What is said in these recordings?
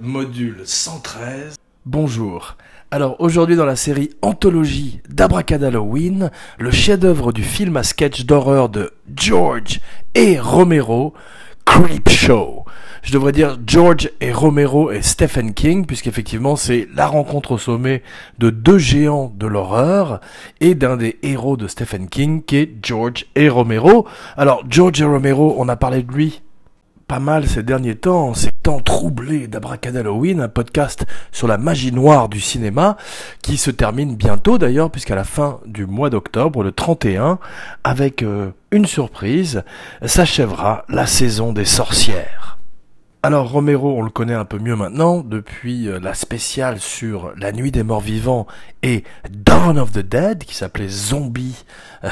Module 113. Bonjour. Alors aujourd'hui dans la série Anthologie d'Abracadalloween, le chef-d'œuvre du film à sketch d'horreur de George et Romero, Creep Show. Je devrais dire George et Romero et Stephen King, puisqu'effectivement c'est la rencontre au sommet de deux géants de l'horreur et d'un des héros de Stephen King qui est George et Romero. Alors George et Romero, on a parlé de lui pas mal ces derniers temps, ces temps troublés d'Abracadalloween, un podcast sur la magie noire du cinéma, qui se termine bientôt d'ailleurs, puisqu'à la fin du mois d'octobre, le 31, avec euh, une surprise, s'achèvera la saison des sorcières. Alors Romero, on le connaît un peu mieux maintenant depuis euh, la spéciale sur La Nuit des Morts Vivants et Dawn of the Dead qui s'appelait Zombie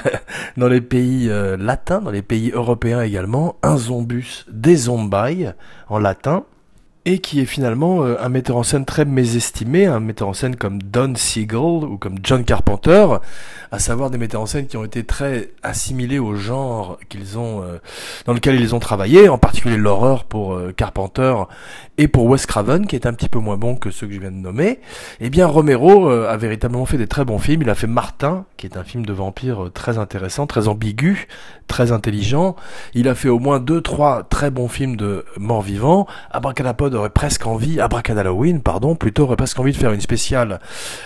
dans les pays euh, latins, dans les pays européens également, un zombus des zombies en latin et qui est finalement euh, un metteur en scène très mésestimé, un metteur en scène comme Don Siegel ou comme John Carpenter, à savoir des metteurs en scène qui ont été très assimilés au genre qu'ils ont euh, dans lequel ils ont travaillé, en particulier l'horreur pour euh, Carpenter et pour Wes Craven, qui est un petit peu moins bon que ceux que je viens de nommer. Eh bien, Romero a véritablement fait des très bons films. Il a fait Martin, qui est un film de vampire très intéressant, très ambigu, très intelligent. Il a fait au moins deux, trois très bons films de morts-vivants. Abracadapod aurait presque envie, Abracadalloween, pardon, plutôt aurait presque envie de faire une spéciale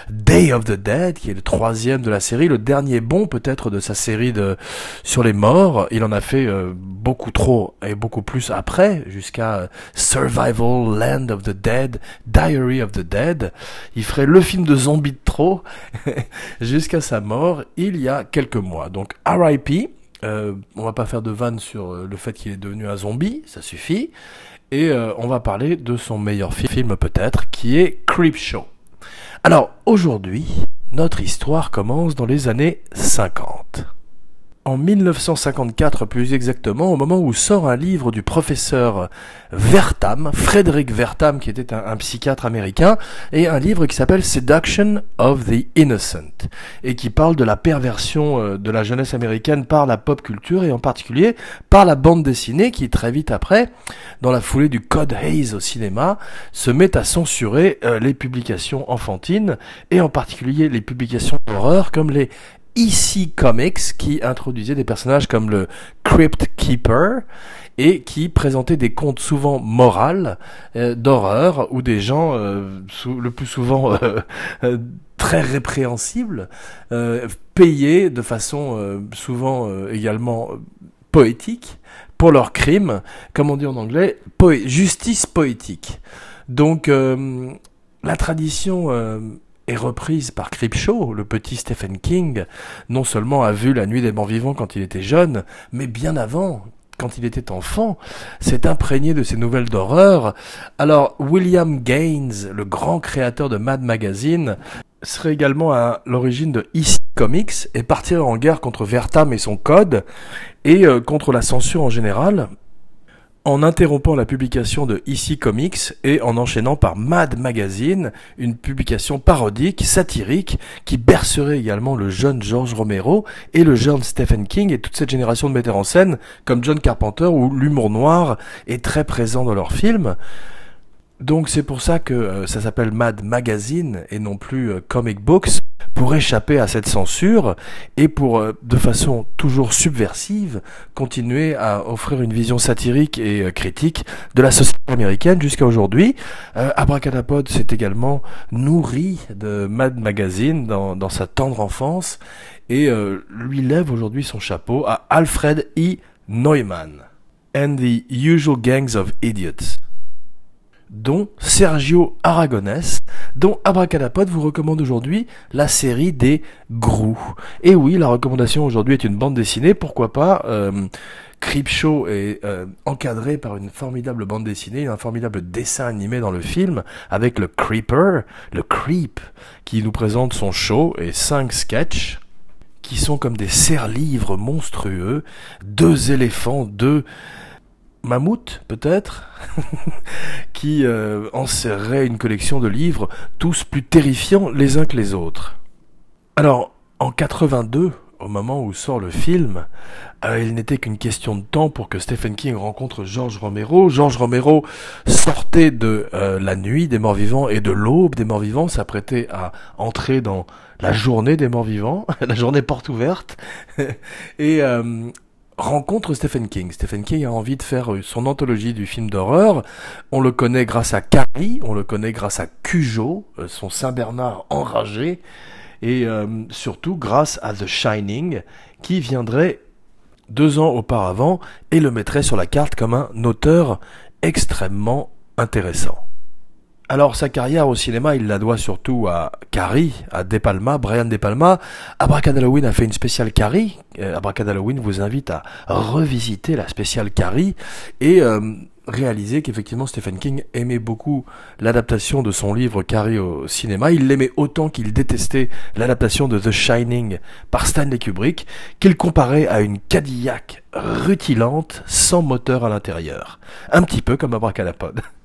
Day of the Dead, qui est le troisième de la série, le dernier bon peut-être de sa série de sur les morts. Il en a fait euh, beaucoup trop et beaucoup plus après, jusqu'à Survival, Land of the Dead, Diary of the Dead. Il ferait le film de zombie de trop jusqu'à sa mort il y a quelques mois. Donc R.I.P. Euh, on va pas faire de vanne sur euh, le fait qu'il est devenu un zombie, ça suffit. Et euh, on va parler de son meilleur film peut-être, qui est Creepshow. Alors aujourd'hui, notre histoire commence dans les années 50 en 1954 plus exactement, au moment où sort un livre du professeur Vertam, Frédéric Vertam, qui était un, psychiatre américain, et un livre qui s'appelle Seduction of the Innocent, et qui parle de la perversion euh, de la jeunesse américaine par la pop culture, et en particulier par la bande dessinée, qui très vite après, dans la foulée du Code Hayes au cinéma, se met à censurer euh, les publications enfantines, et en particulier les publications d'horreur comme les EC Comics qui introduisait des personnages comme le Crypt Keeper et qui présentait des contes souvent morales euh, d'horreur où des gens euh, le plus souvent euh, très répréhensibles payaient de façon souvent également poétique pour leurs crimes, comme on dit en anglais, justice poétique. Donc la tradition est reprise par Creepshow, le petit Stephen King, non seulement a vu La Nuit des Morts Vivants quand il était jeune, mais bien avant, quand il était enfant, s'est imprégné de ces nouvelles d'horreur. Alors, William Gaines, le grand créateur de Mad Magazine, serait également à l'origine de EC Comics et partirait en guerre contre Vertam et son code, et euh, contre la censure en général, en interrompant la publication de EC Comics et en enchaînant par Mad Magazine, une publication parodique, satirique, qui bercerait également le jeune George Romero et le jeune Stephen King et toute cette génération de metteurs en scène comme John Carpenter où l'humour noir est très présent dans leurs films. Donc c'est pour ça que euh, ça s'appelle Mad Magazine et non plus euh, Comic Books pour échapper à cette censure et pour, euh, de façon toujours subversive, continuer à offrir une vision satirique et euh, critique de la société américaine jusqu'à aujourd'hui. Euh, Abracadapod s'est également nourri de Mad Magazine dans, dans sa tendre enfance et euh, lui lève aujourd'hui son chapeau à Alfred E. Neumann and the Usual Gangs of Idiots dont Sergio Aragonés, dont Abracadapod vous recommande aujourd'hui la série des Grous. Et oui, la recommandation aujourd'hui est une bande dessinée, pourquoi pas euh, Creepshow est euh, encadré par une formidable bande dessinée, un formidable dessin animé dans le film, avec le Creeper, le Creep, qui nous présente son show et cinq sketchs qui sont comme des serre-livres monstrueux, deux éléphants, deux Mammouth, peut-être, qui euh, enserrait une collection de livres, tous plus terrifiants les uns que les autres. Alors, en 82, au moment où sort le film, euh, il n'était qu'une question de temps pour que Stephen King rencontre George Romero. George Romero sortait de euh, la nuit des morts vivants et de l'aube des morts vivants, s'apprêtait à entrer dans la journée des morts vivants, la journée porte ouverte, et euh, rencontre Stephen King. Stephen King a envie de faire son anthologie du film d'horreur. On le connaît grâce à Carrie, on le connaît grâce à Cujo, son Saint-Bernard enragé, et surtout grâce à The Shining, qui viendrait deux ans auparavant et le mettrait sur la carte comme un auteur extrêmement intéressant. Alors sa carrière au cinéma, il la doit surtout à Carrie, à De Palma, Brian De Palma. Abracadalloween a fait une spéciale Carrie. Euh, Abracadalloween vous invite à revisiter la spéciale Carrie et euh, réaliser qu'effectivement Stephen King aimait beaucoup l'adaptation de son livre Carrie au cinéma. Il l'aimait autant qu'il détestait l'adaptation de The Shining par Stanley Kubrick, qu'il comparait à une Cadillac rutilante sans moteur à l'intérieur. Un petit peu comme Abracadapod.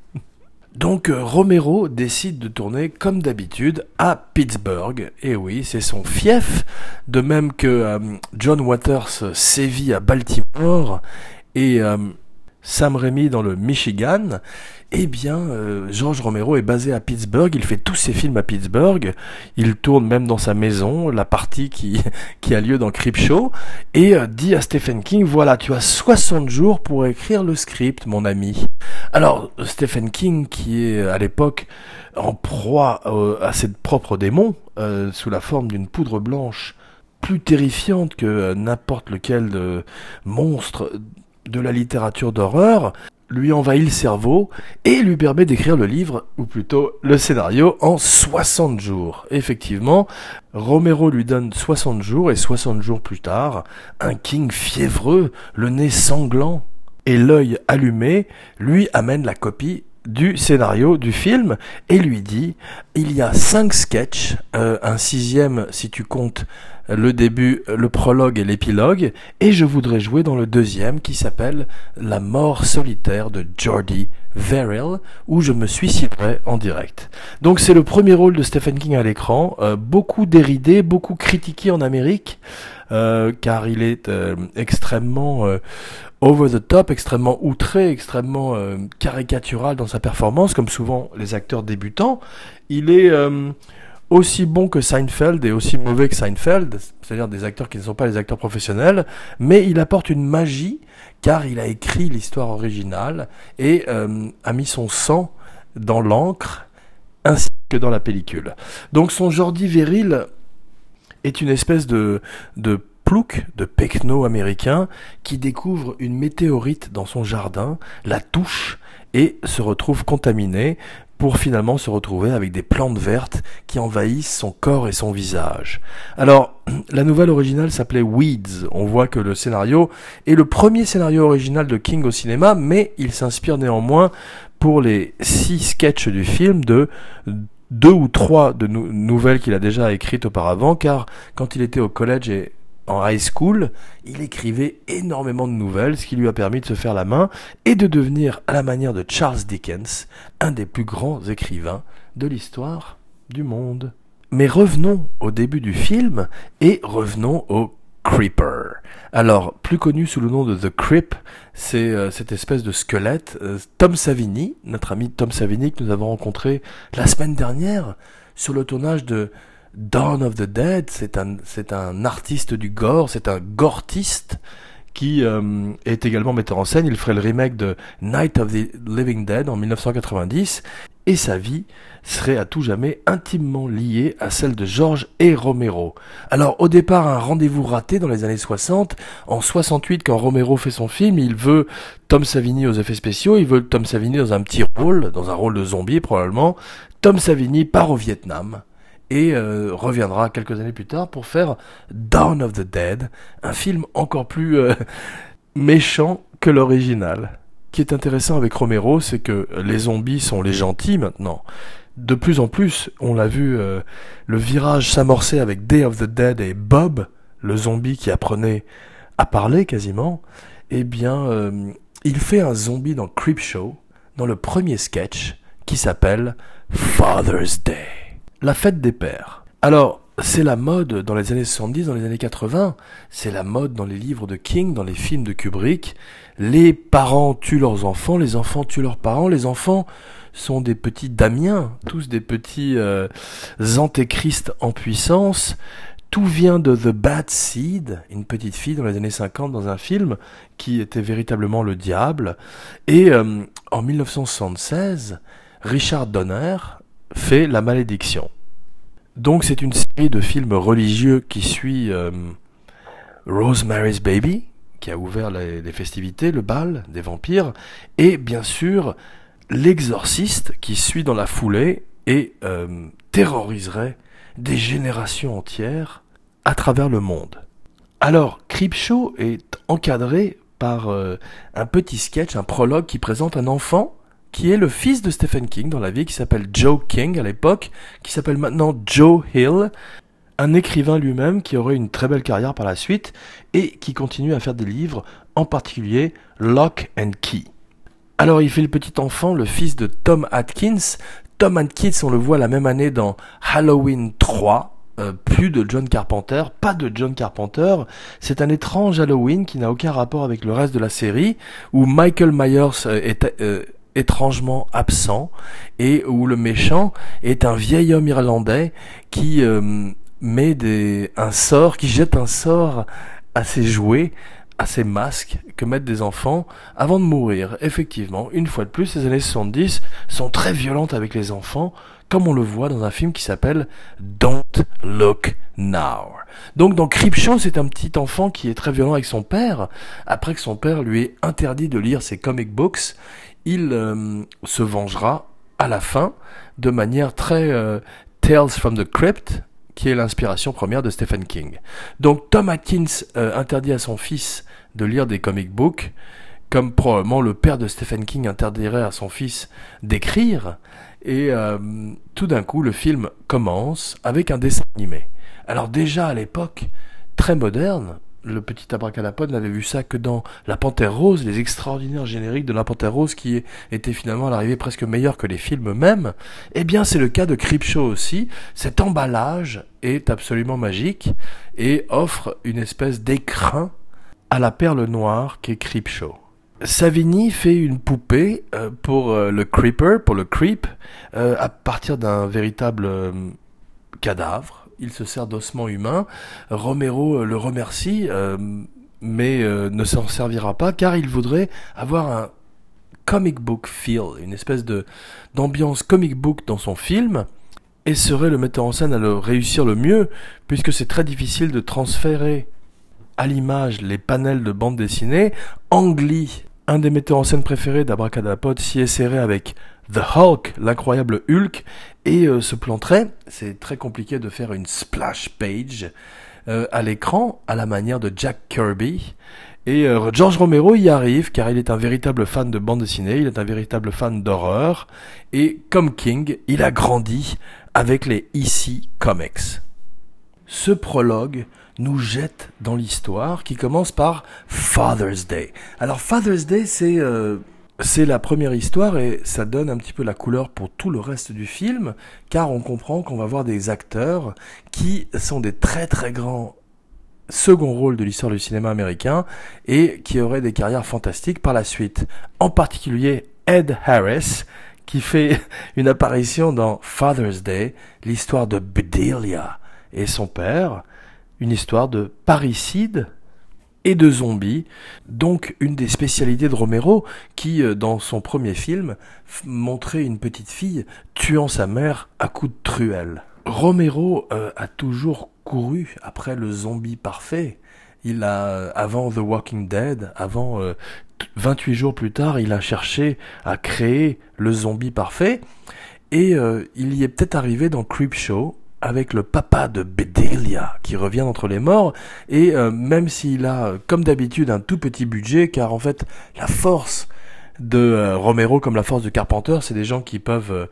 Donc euh, Romero décide de tourner comme d'habitude à Pittsburgh. Et oui, c'est son fief, de même que euh, John Waters sévit à Baltimore et euh, Sam Raimi dans le Michigan, eh bien, euh, George Romero est basé à Pittsburgh, il fait tous ses films à Pittsburgh, il tourne même dans sa maison, la partie qui, qui a lieu dans Creepshow, et euh, dit à Stephen King, voilà, tu as 60 jours pour écrire le script, mon ami. Alors, Stephen King, qui est à l'époque en proie euh, à ses propres démons, sous la forme d'une poudre blanche, plus terrifiante que n'importe lequel de monstre de la littérature d'horreur lui envahit le cerveau et lui permet d'écrire le livre, ou plutôt le scénario, en 60 jours. Effectivement, Romero lui donne 60 jours et 60 jours plus tard, un King fiévreux, le nez sanglant et l'œil allumé, lui amène la copie du scénario du film et lui dit il y a cinq sketchs, euh, un sixième si tu comptes le début, le prologue et l'épilogue, et je voudrais jouer dans le deuxième qui s'appelle La mort solitaire de Jordi Verrill, où je me suiciderai en direct. Donc c'est le premier rôle de Stephen King à l'écran, euh, beaucoup déridé, beaucoup critiqué en Amérique, euh, car il est euh, extrêmement over the top, extrêmement outré, extrêmement caricatural dans sa performance, comme souvent les acteurs débutants. Il est aussi bon que Seinfeld et aussi mauvais que Seinfeld, c'est-à-dire des acteurs qui ne sont pas les acteurs professionnels, mais il apporte une magie car il a écrit l'histoire originale et euh, a mis son sang dans l'encre ainsi que dans la pellicule. Donc son Jordi Viril est une espèce de, de plouc de pecno américain qui découvre une météorite dans son jardin, la touche et se retrouve contaminé pour finalement se retrouver avec des plantes vertes qui envahissent son corps et son visage. Alors, la nouvelle originale s'appelait Weeds. On voit que le scénario est le premier scénario original de King au cinéma, mais il s'inspire néanmoins pour les six sketchs du film de deux ou trois de nouvelles qu'il a déjà écrites auparavant, car quand il était au collège et en high school, il écrivait énormément de nouvelles, ce qui lui a permis de se faire la main et de devenir, à la manière de Charles Dickens, un des plus grands écrivains de l'histoire du monde. Mais revenons au début du film et revenons au Creeper. Alors, plus connu sous le nom de The Creep, c'est euh, cette espèce de squelette. Euh, Tom Savini, notre ami Tom Savini que nous avons rencontré la semaine dernière sur le tournage de Dawn of the Dead, c'est un, c'est un artiste du gore, c'est un gortiste qui euh, est également metteur en scène. Il ferait le remake de Night of the Living Dead en 1990 et sa vie serait à tout jamais intimement liée à celle de George et Romero. Alors au départ un rendez-vous raté dans les années 60, en 68 quand Romero fait son film, il veut Tom Savini aux effets spéciaux, il veut Tom Savini dans un petit rôle, dans un rôle de zombie probablement. Tom Savini part au Vietnam et euh, reviendra quelques années plus tard pour faire Dawn of the Dead, un film encore plus euh, méchant que l'original. Ce qui est intéressant avec Romero, c'est que les zombies sont les gentils maintenant. De plus en plus, on l'a vu, euh, le virage s'amorcer avec Day of the Dead et Bob, le zombie qui apprenait à parler quasiment. Eh bien, il fait un zombie dans Creepshow, dans le premier sketch, qui s'appelle Father's Day la fête des pères. Alors, c'est la mode dans les années 70, dans les années 80, c'est la mode dans les livres de King, dans les films de Kubrick. Les parents tuent leurs enfants, les enfants tuent leurs parents, les enfants sont des petits Damiens, tous des petits euh, antéchristes en puissance. Tout vient de The Bad Seed, une petite fille dans les années 50 dans un film qui était véritablement le diable. Et euh, en 1976, Richard Donner fait La Malédiction. Donc c'est une série de films religieux qui suit euh, Rosemary's Baby, qui a ouvert les, festivités, le bal des vampires, et bien sûr l'exorciste qui suit dans la foulée et euh, terroriserait des générations entières à travers le monde. Alors, Creepshow est encadré par euh, un petit sketch, un prologue qui présente un enfant qui est le fils de Stephen King dans la vie, qui s'appelle Joe King à l'époque, qui s'appelle maintenant Joe Hill, un écrivain lui-même qui aurait une très belle carrière par la suite et qui continue à faire des livres, en particulier Lock and Key. Alors il fait le petit enfant, le fils de Tom Atkins. Tom Atkins, on le voit la même année dans Halloween 3, euh, plus de John Carpenter, pas de John Carpenter. C'est un étrange Halloween qui n'a aucun rapport avec le reste de la série, où Michael Myers euh, est, euh, étrangement absent et où le méchant est un vieil homme irlandais qui euh, met des, un sort, qui jette un sort à ses jouets, à ses masques que mettent des enfants avant de mourir. Effectivement, une fois de plus, les années 70 sont très violentes avec les enfants, comme on le voit dans un film qui s'appelle Don't Look Now. Donc dans Creepshow, c'est un petit enfant qui est très violent avec son père, après que son père lui ait interdit de lire ses comic books il euh, se vengera à la fin de manière très euh, Tales from the Crypt, qui est l'inspiration première de Stephen King. Donc Tom Atkins euh, interdit à son fils de lire des comic books, comme probablement le père de Stephen King interdirait à son fils d'écrire, et tout d'un coup le film commence avec un dessin animé. Alors déjà à l'époque, très moderne, le petit abracadapod n'avait vu ça que dans La Panthère Rose, les extraordinaires génériques de La Panthère Rose qui étaient finalement à l'arrivée presque meilleurs que les films eux-mêmes. Eh bien, c'est le cas de Creepshow aussi. Cet emballage est absolument magique et offre une espèce d'écrin à la perle noire qu'est Creepshow. Savini fait une poupée euh, pour euh, le Creeper, pour le Creep, euh, à partir d'un véritable cadavre il se sert d'ossements humains. Romero euh, le remercie, euh, mais euh, ne s'en servira pas car il voudrait avoir un comic book feel, une espèce de d'ambiance comic book dans son film, et serait le metteur en scène à le réussir le mieux, puisque c'est très difficile de transférer à l'image les panels de bande dessinée. Ang un des metteurs en scène préférés d'Abracadapod, s'y essaierait avec The Hulk, l'incroyable Hulk, et euh, se planterait. C'est très compliqué de faire une splash page euh, à l'écran à la manière de Jack Kirby. Et euh, George Romero y arrive car il est un véritable fan de bande dessinée, il est un véritable fan d'horreur. Et comme King, il a grandi avec les EC Comics. Ce prologue nous jette dans l'histoire qui commence par Father's Day. Alors Father's Day, c'est c'est la première histoire et ça donne un petit peu la couleur pour tout le reste du film, car on comprend qu'on va voir des acteurs qui sont des très très grands second rôles de l'histoire du cinéma américain et qui auraient des carrières fantastiques par la suite. En particulier Ed Harris, qui fait une apparition dans Father's Day, l'histoire de Bedelia et son père, une histoire de parricide et de zombies. Donc une des spécialités de Romero qui, euh, dans son premier film, montrait une petite fille tuant sa mère à coups de truelle. Romero euh, a toujours couru après le zombie parfait. Il a, avant The Walking Dead, avant 28 euh, jours plus tard, il a cherché à créer le zombie parfait. Et il y est peut-être arrivé dans Creepshow, avec le papa de Bedelia qui revient entre les morts et euh, même s'il a comme d'habitude un tout petit budget car en fait la force de euh, Romero comme la force de Carpenter c'est des gens qui peuvent euh,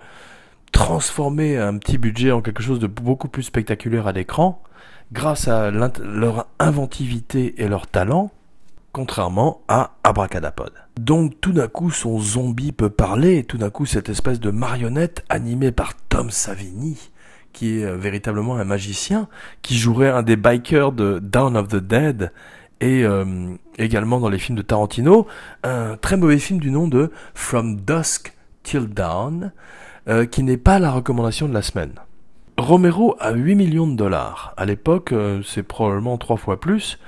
transformer un petit budget en quelque chose de beaucoup plus spectaculaire à l'écran grâce à leur inventivité et leur talent contrairement à Abracadapod. Donc tout d'un coup son zombie peut parler, tout d'un coup cette espèce de marionnette animée par Tom Savini qui est véritablement un magicien, qui jouerait un des bikers de Dawn of the Dead, et également dans les films de Tarantino, un très mauvais film du nom de From Dusk Till Dawn, qui n'est pas la recommandation de la semaine. Romero a 8 millions de dollars. À l'époque, c'est probablement trois fois plus,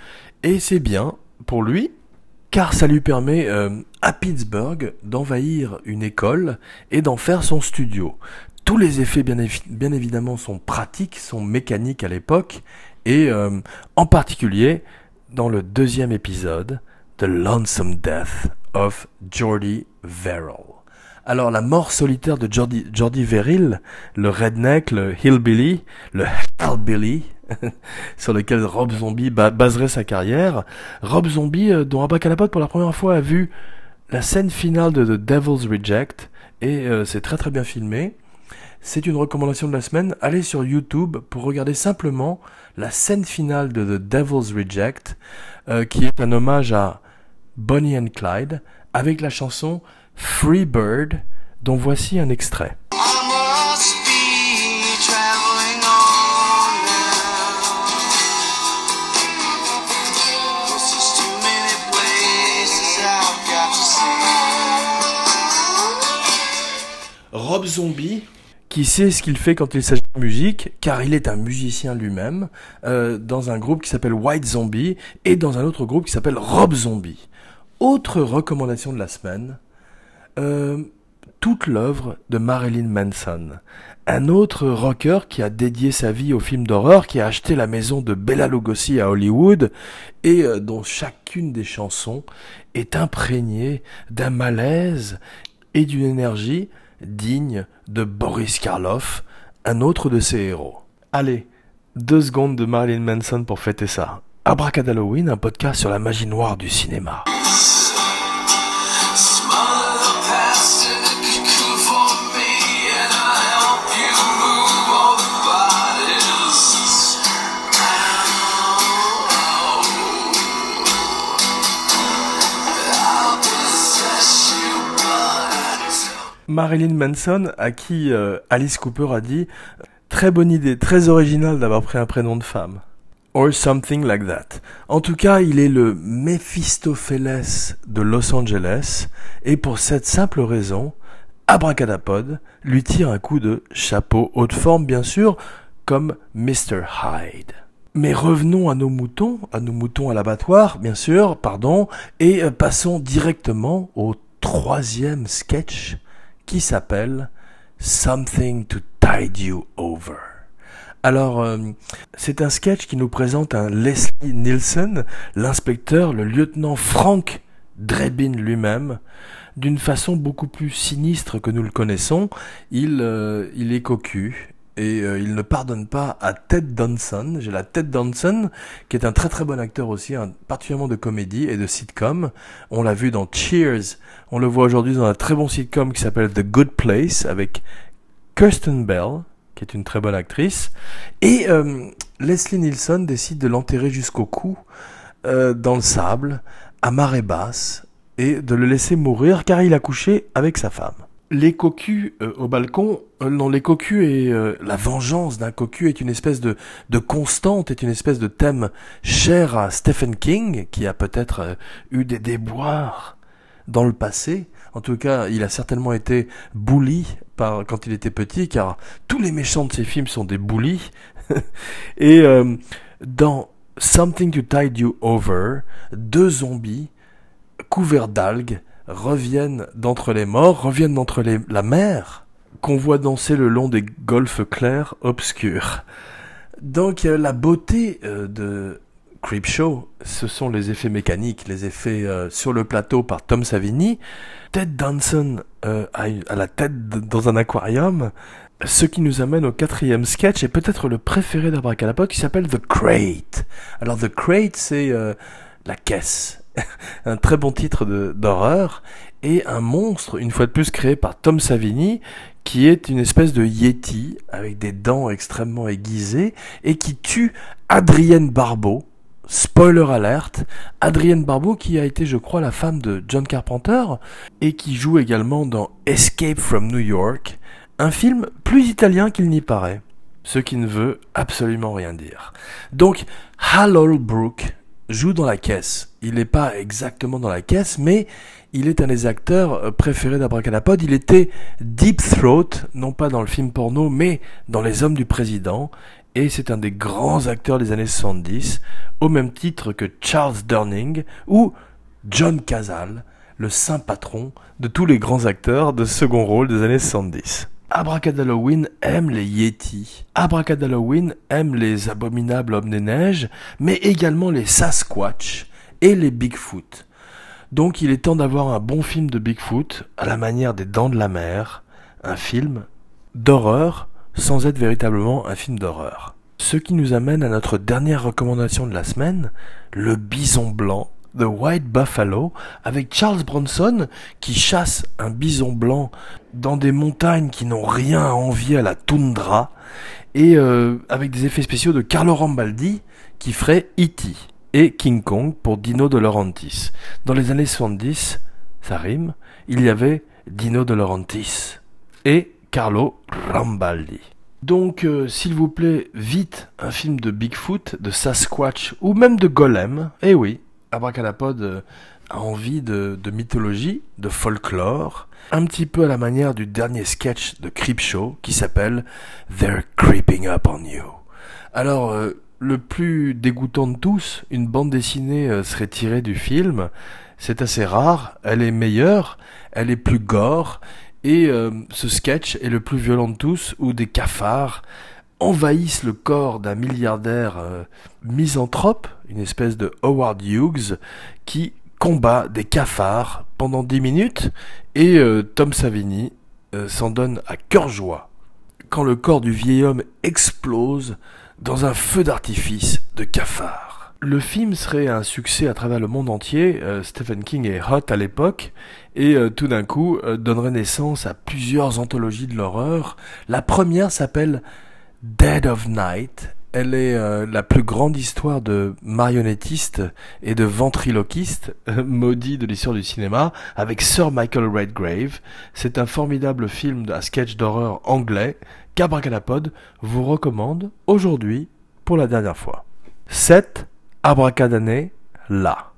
et c'est bien pour lui, car ça lui permet euh, à Pittsburgh d'envahir une école et d'en faire son studio. Tous les effets bien, évidemment sont pratiques, sont mécaniques à l'époque, et euh, en particulier dans le deuxième épisode, The Lonesome Death of Jordy Verrill. Alors la mort solitaire de Jordy, Jordy Verrill, le redneck, le hillbilly, le hellbilly, sur lequel Rob Zombie baserait sa carrière. Rob Zombie, euh, dont Abracadabra pour la première fois a vu la scène finale de The Devil's Reject, et euh, c'est très très bien filmé. C'est une recommandation de la semaine. Allez sur YouTube pour regarder simplement la scène finale de The Devil's Reject, euh, qui est un hommage à Bonnie and Clyde, avec la chanson Free Bird, dont voici un extrait. Rob Zombie, qui sait ce qu'il fait quand il s'agit de musique, car il est un musicien lui-même, euh, dans un groupe qui s'appelle White Zombie et dans un autre groupe qui s'appelle Rob Zombie. Autre recommandation de la semaine, euh, toute l'œuvre de Marilyn Manson. Un autre rocker qui a dédié sa vie au film d'horreur, qui a acheté la maison de Bella Lugosi à Hollywood et euh, dont chacune des chansons est imprégnée d'un malaise et d'une énergie digne de Boris Karloff, un autre de ses héros. Allez, deux secondes de Marilyn Manson pour fêter ça. Abracadalloween, un podcast sur la magie noire du cinéma. Marilyn Manson, à qui euh, Alice Cooper a dit Très bonne idée, très original d'avoir pris un prénom de femme. Or something like that. En tout cas, il est le Mephistopheles de Los Angeles, et pour cette simple raison, Abracadapod lui tire un coup de chapeau haute forme, bien sûr, comme Mr. Hyde. Mais revenons à nos moutons, à nos moutons à l'abattoir, bien sûr, pardon, et euh, passons directement au troisième sketch qui s'appelle Something to Tide You Over. Alors, euh, c'est un sketch qui nous présente un Leslie Nielsen, l'inspecteur, le lieutenant Frank Drebin lui-même, d'une façon beaucoup plus sinistre que nous le connaissons. Il, euh, il est cocu, et euh, il ne pardonne pas à Ted Danson. J'ai la Ted Danson, qui est un très très bon acteur aussi, particulièrement de comédie et de sitcom. On l'a vu dans Cheers. On le voit aujourd'hui dans un très bon sitcom qui s'appelle The Good Place avec Kirsten Bell, qui est une très bonne actrice. Et euh, Leslie Nielsen décide de l'enterrer jusqu'au cou euh, dans le sable, à marée basse, et de le laisser mourir car il a couché avec sa femme les cocus euh, au balcon, euh, non, les cocus et euh, la vengeance d'un cocu est une espèce de, constante, est une espèce de thème cher à Stephen King, qui a peut-être eu des déboires dans le passé. En tout cas, il a certainement été bully par, quand il était petit, car tous les méchants de ses films sont des bullies. et dans Something to Tide You Over, deux zombies couverts d'algues reviennent d'entre les morts, reviennent d'entre la mer, qu'on voit danser le long des golfes clairs obscurs. Donc la beauté euh, de Creepshow, ce sont les effets mécaniques, les effets euh, sur le plateau par Tom Savini. Ted Danson euh, à, la tête dans un aquarium, ce qui nous amène au quatrième sketch et peut-être le préféré d'Abracadabra qui s'appelle The Crate. Alors The Crate, c'est la caisse. un très bon titre d'horreur, et un monstre, une fois de plus créé par Tom Savini, qui est une espèce de yeti avec des dents extrêmement aiguisées et qui tue Adrienne Barbeau. Spoiler alerte, Adrienne Barbeau qui a été je crois la femme de John Carpenter et qui joue également dans Escape from New York, un film plus italien qu'il n'y paraît. ce qui ne veut absolument rien dire. Donc, Hal Holbrook joue dans la caisse. Il n'est pas exactement dans la caisse, mais il est un des acteurs euh, préférés d'Abracadapod. Il était Deep Throat, non pas dans le film porno, mais dans Les Hommes du Président. Et c'est un des grands acteurs des années 70, au même titre que Charles Durning ou John Cazale, le saint patron de tous les grands acteurs de second rôle des années 70. Abracadalloween aime les Yétis. Abracadalloween aime les abominables hommes des neiges, mais également les Sasquatch et les Bigfoot. Donc il est temps d'avoir un bon film de Bigfoot à la manière des Dents de la Mer, un film d'horreur sans être véritablement un film d'horreur. Ce qui nous amène à notre dernière recommandation de la semaine, le bison blanc The White Buffalo avec Charles Bronson qui chasse un bison blanc dans des montagnes qui n'ont rien à envier à la toundra et euh, avec des effets spéciaux de Carlo Rambaldi qui ferait E.T. et King Kong pour Dino De Laurentiis. Dans les années 70, ça rime, il y avait Dino De Laurentiis et Carlo Rambaldi. Donc, euh, s'il vous plaît, vite un film de Bigfoot, de Sasquatch ou même de Golem. Eh oui, Abracadapod euh, a envie de, mythologie, de folklore, un petit peu à la manière du dernier sketch de Creepshow qui s'appelle They're Creeping Up on You. Alors, euh, le plus dégoûtant de tous, une bande dessinée euh, serait tirée du film. C'est assez rare, elle est meilleure, elle est plus gore, et ce sketch est le plus violent de tous, où des cafards envahissent le corps d'un milliardaire euh, misanthrope, une espèce de Howard Hughes, qui combat des cafards pendant 10 minutes, et euh, Tom Savini euh, s'en donne à cœur joie quand le corps du vieil homme explose dans un feu d'artifice de cafards. Le film serait un succès à travers le monde entier, Stephen King est hot à l'époque, et tout d'un coup donnerait naissance à plusieurs anthologies de l'horreur. La première s'appelle Dead of Night. Elle est euh, la plus grande histoire de marionnettiste et de ventriloquiste maudit de l'histoire du cinéma avec Sir Michael Redgrave. C'est un formidable film à sketch d'horreur anglais qu'Abracadapod vous recommande aujourd'hui pour la dernière fois. 7 Abracadané là.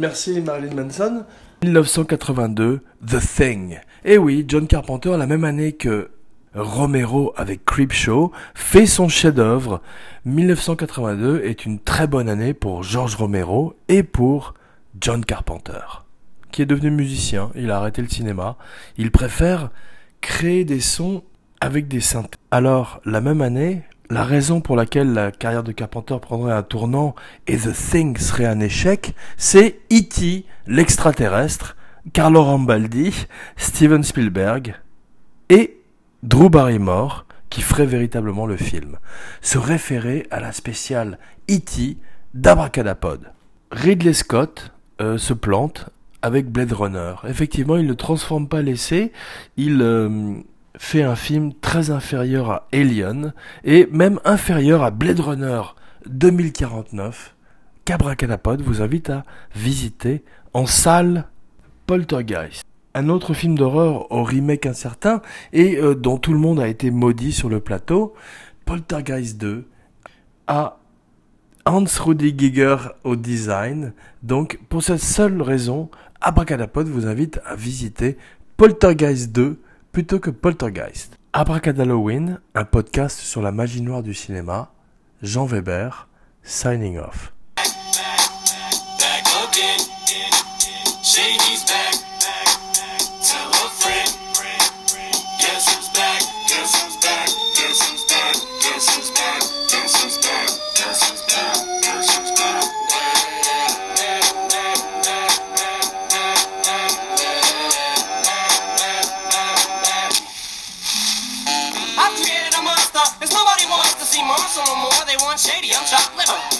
Merci Marilyn Manson. 1982, The Thing. Et eh oui, John Carpenter, la même année que Romero avec Creepshow, fait son chef-d'œuvre. 1982 est une très bonne année pour George Romero et pour John Carpenter, qui est devenu musicien. Il a arrêté le cinéma. Il préfère créer des sons avec des synthés. Alors, la même année, la raison pour laquelle la carrière de Carpenter prendrait un tournant et The Thing serait un échec, c'est E.T., l'extraterrestre, Carlo Rambaldi, Steven Spielberg et Drew Barrymore qui ferait véritablement le film. Se référer à la spéciale E.T. d'Abracadapod. Ridley Scott euh, se plante avec Blade Runner. Effectivement, il ne transforme pas l'essai, il euh, fait un film très inférieur à Alien et même inférieur à Blade Runner 2049 qu'Abracadapod vous invite à visiter en salle Poltergeist. Un autre film d'horreur au remake incertain et euh, dont tout le monde a été maudit sur le plateau, Poltergeist 2, à Hans Rudi Giger au design. Donc pour cette seule raison, Abracadapod vous invite à visiter Poltergeist 2 plutôt que Poltergeist. Abracadalloween, un podcast sur la magie noire du cinéma. Jean Weber, signing off. 180, I'm top level.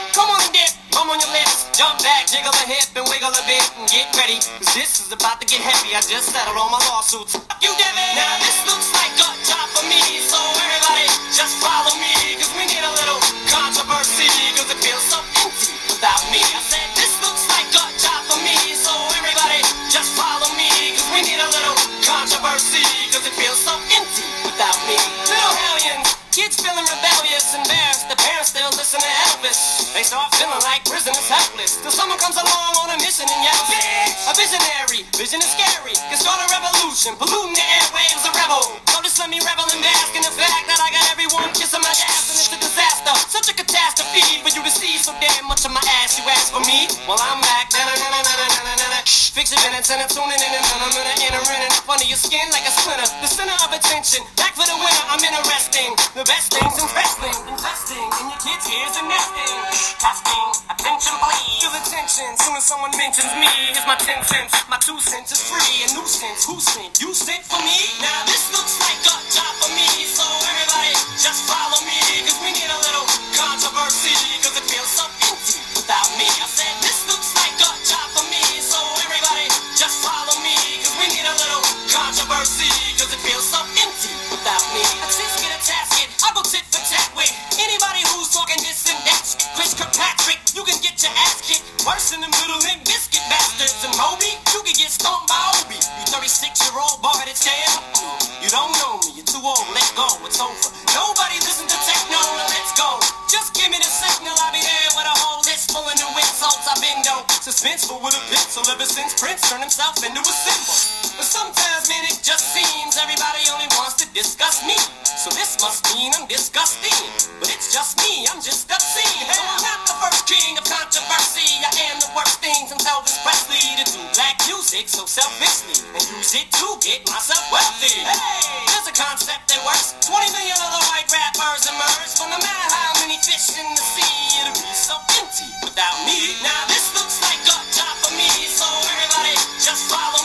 come on dip, come on your lips, jump back, jiggle a hip and wiggle a bit and get ready. Cause this is about to get heavy. I just settled all my lawsuits. You Devin! Now this looks like a job for me, so everybody just follow me. Cause we need a little controversy, cause it feels so empty without me. I said this looks like a job for me, so everybody just follow me. Cause we need a little controversy, cause it feels so kids feeling rebellious, embarrassed. The parents still listen to Elvis. They start feeling like prisoners helpless. Till someone comes along on a mission and yells, Bitch! A visionary, vision is scary. Can start a revolution, polluting the airwaves, a rebel. So just let me revel and bask in the fact that I got everyone kissing my ass and it's a disaster. Such a catastrophe for you see so damn much of my ass. You ask for me? Well, I'm back. -na -na -na -na. Fix your minutes and I'm tuning in and I'm gonna enter in and up under your skin like a splinter. The center of attention, I'm interesting. The best things in wrestling, investing in your kids' ears and nesting. Testing, attention please. Feel attention soon as someone mentions me. Here's my ten cents, my two cents is free. A nuisance, who sent? You sent for me? Now this looks like a job for me, so worse than them little limp biscuit bastards. And Moby, you can get stomped by Obi. You 36 year old boy that's scared. You don't know me, you're too old, let go, it's over. Nobody listen to techno, let's go. Just give me the signal, I'll be there with a whole list full of new insults. I've been no suspenseful with a pencil ever since Prince turned himself into a symbol. But sometimes, man, it just seems everybody only wants to discuss me. So this must mean I'm disgusting. But it's just me, I'm just obscene. The first king of controversy. I am the worst thing from Elvis Presley to do black music so selfishly and use it to get myself wealthy. Hey, there's a concept that works. 20 million other white rappers emerge, but no matter how many fish in the sea, it'll be so empty without me. Now this looks like a job for me, so everybody just follow.